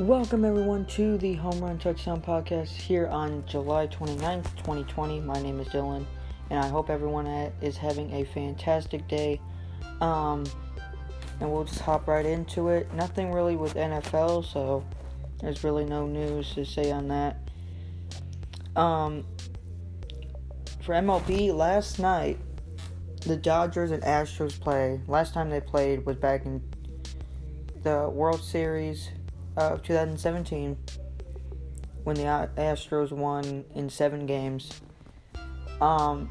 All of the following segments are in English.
Welcome everyone to the Home Run Touchdown Podcast here on July 29th, 2020. My name is Dylan, and I hope everyone is having a fantastic day. Um, and we'll just hop right into it. Nothing really with NFL, so there's really no news to say on that. Um, for MLB, last night, the Dodgers and Astros play. Last time they played was back in the World Series of 2017 when the Astros won in seven games. Um,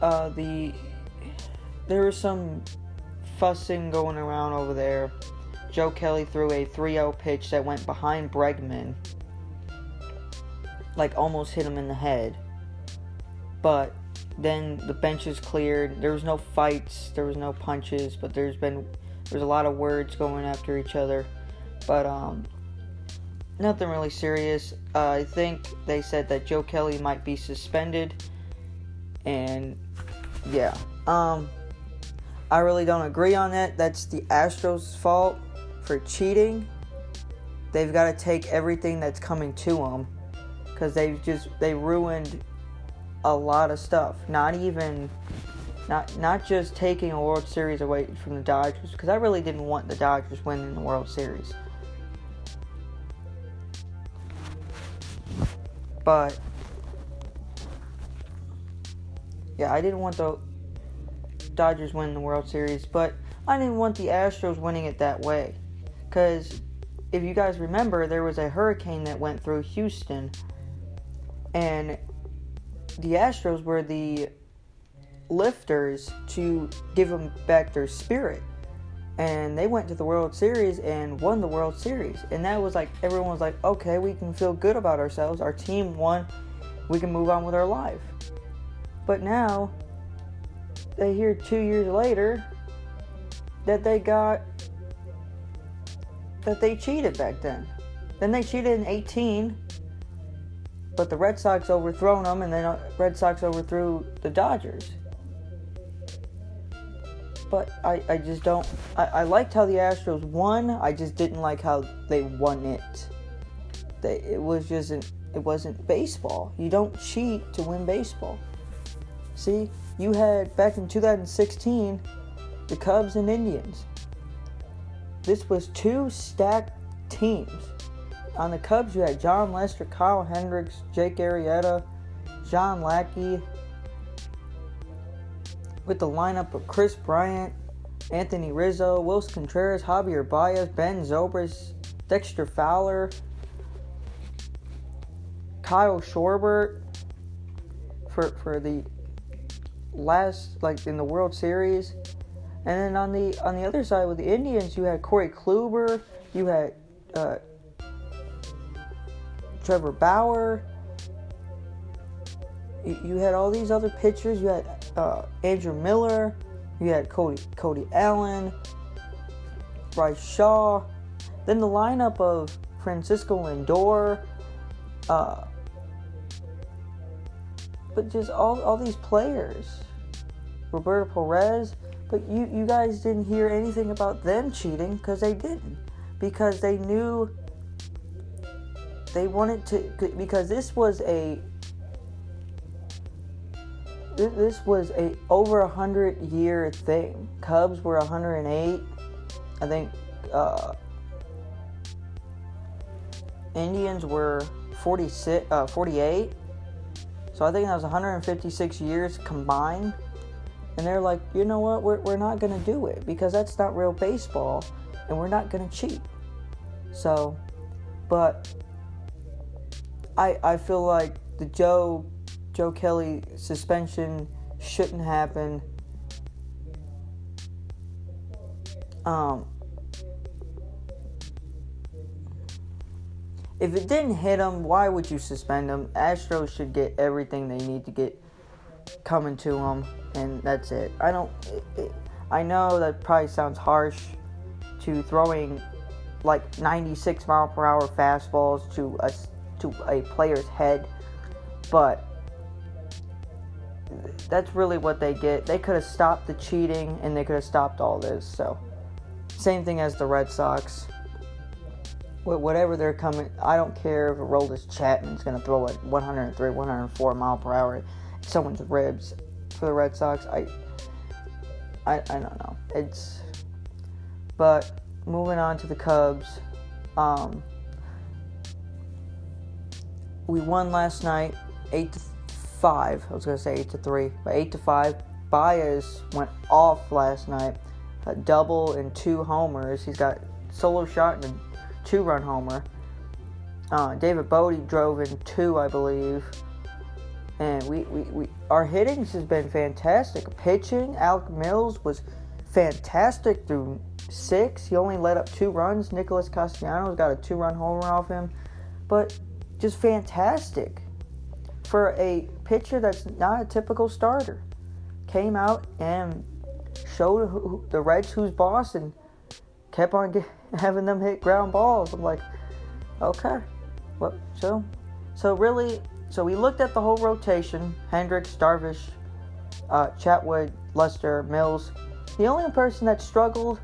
uh, the there was some fussing going around over there. Joe Kelly threw a 3-0 pitch that went behind Bregman, like almost hit him in the head. But then the benches cleared. There was no fights, there was no punches, but there's been there's a lot of words going after each other. But um nothing really serious. Uh, I think they said that Joe Kelly might be suspended and yeah. Um I really don't agree on that. That's the Astros' fault for cheating. They've got to take everything that's coming to them because they've just they ruined a lot of stuff. Not even not not just taking a World Series away from the Dodgers because I really didn't want the Dodgers winning the World Series. But yeah, I didn't want the Dodgers winning the World Series, but I didn't want the Astros winning it that way. Cuz if you guys remember, there was a hurricane that went through Houston and the Astros were the lifters to give them back their spirit. And they went to the World Series and won the World Series. And that was like, everyone was like, okay, we can feel good about ourselves. Our team won. We can move on with our life. But now, they hear two years later that they got, that they cheated back then. Then they cheated in 18 but the Red Sox overthrown them, and then uh, Red Sox overthrew the Dodgers. But I, I just don't. I, I liked how the Astros won. I just didn't like how they won it. They, it was just an, it wasn't baseball. You don't cheat to win baseball. See, you had back in 2016 the Cubs and Indians. This was two stacked teams. On the Cubs, you had Jon Lester, Kyle Hendricks, Jake Arrieta, John Lackey. With the lineup of Kris Bryant, Anthony Rizzo, Willson Contreras, Javier Baez, Ben Zobrist, Dexter Fowler, Kyle Schwarber for for the last like in the World Series. And then on the on the other side with the Indians, you had Corey Kluber, you had uh, Trevor Bauer. You, had all these other pitchers. You had uh, Andrew Miller. You had Cody Cody Allen, Bryce Shaw. Then the lineup of Francisco Lindor. Uh, but just all, all these players. Roberto Perez. But you, you guys didn't hear anything about them cheating because they didn't. Because they knew they wanted to because this was a this was a over a hundred year thing. Cubs were 108. I think uh, Indians were 46, uh, 48. So I think that was 156 years combined. And they're like, you know what? We're, we're not going to do it because that's not real baseball and we're not going to cheat. So, but I I feel like the Joe Joe Kelly suspension shouldn't happen. Um, if it didn't hit him, why would you suspend him? Astros should get everything they need to get coming to them, and that's it. I don't. It, it, I know that probably sounds harsh to throwing like 96 mile per hour fastballs to a to a player's head, but that's really what they get. They could have stopped the cheating and they could have stopped all this. So same thing as the Red Sox. Whatever they're coming, I don't care if Aroldis Chapman's going to throw at 103, 104 mile per hour someone's ribs for the Red Sox. I, I, I don't know. It's, but moving on to the Cubs. Um, we won last night, eight to five. I was gonna say eight to three, but eight to five. Baez went off last night, a double and two homers. He's got solo shot and a two-run homer. Uh, David Bote drove in two, I believe. And we, we, we our hitting has been fantastic. Pitching, Alec Mills was fantastic through six. He only let up two runs. Nicholas Castellanos got a two-run homer off him, but just fantastic for a pitcher that's not a typical starter. Came out and showed who, the Reds who's boss and kept on get, having them hit ground balls. I'm like, okay, what? So, so really, so we looked at the whole rotation: Hendricks, Darvish, uh, Chatwood, Lester, Mills. The only person that struggled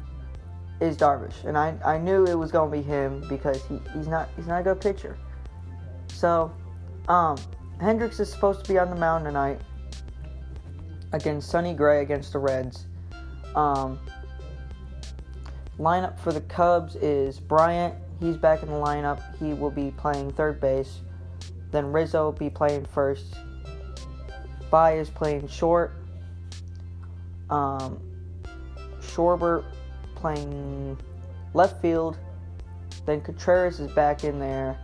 is Darvish, and I, I knew it was gonna be him because he, he's not he's not a good pitcher. So, um, Hendricks is supposed to be on the mound tonight against Sonny Gray against the Reds. Um, lineup for the Cubs is Bryant. He's back in the lineup. He will be playing third base. Then Rizzo will be playing first. Baez playing short. Um, Schwarber playing left field. Then Contreras is back in there.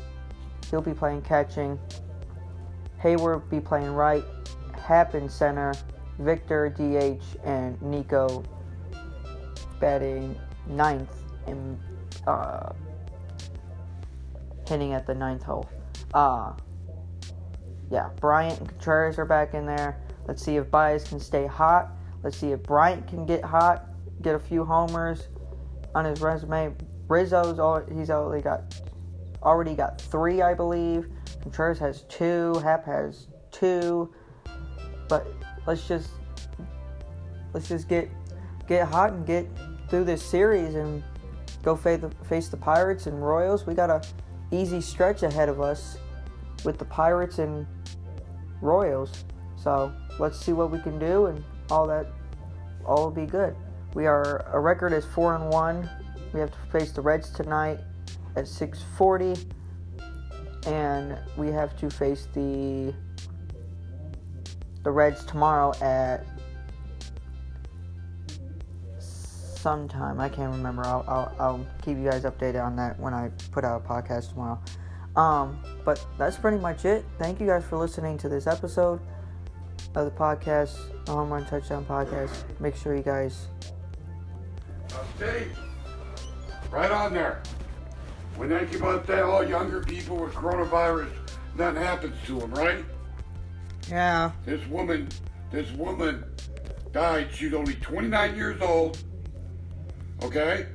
He'll be playing catching. Heyward be playing right. Happen center. Victor DH and Nico batting ninth and uh, hitting at the ninth hole. Uh, yeah, Bryant and Contreras are back in there. Let's see if Baez can stay hot. Let's see if Bryant can get hot, get a few homers on his resume. Rizzo's all he's only got already got three, I believe. Contreras has two. Happ has two. But let's just let's just get get hot and get through this series and go face the, face the Pirates and Royals. We got a easy stretch ahead of us with the Pirates and Royals. So let's see what we can do and all that all will be good. We are a record is four and one. We have to face the Reds tonight at 6:40, and we have to face the the Reds tomorrow at sometime. I can't remember. I'll, I'll, I'll keep you guys updated on that when I put out a podcast tomorrow. Um, but that's pretty much it. Thank you guys for listening to this episode of the podcast, the Home Run Touchdown Podcast. Make sure you guys. Steve, right on there. When they keep on saying all younger people with coronavirus, nothing happens to them, right? Yeah. This woman, this woman died. She's only 29 years old. Okay?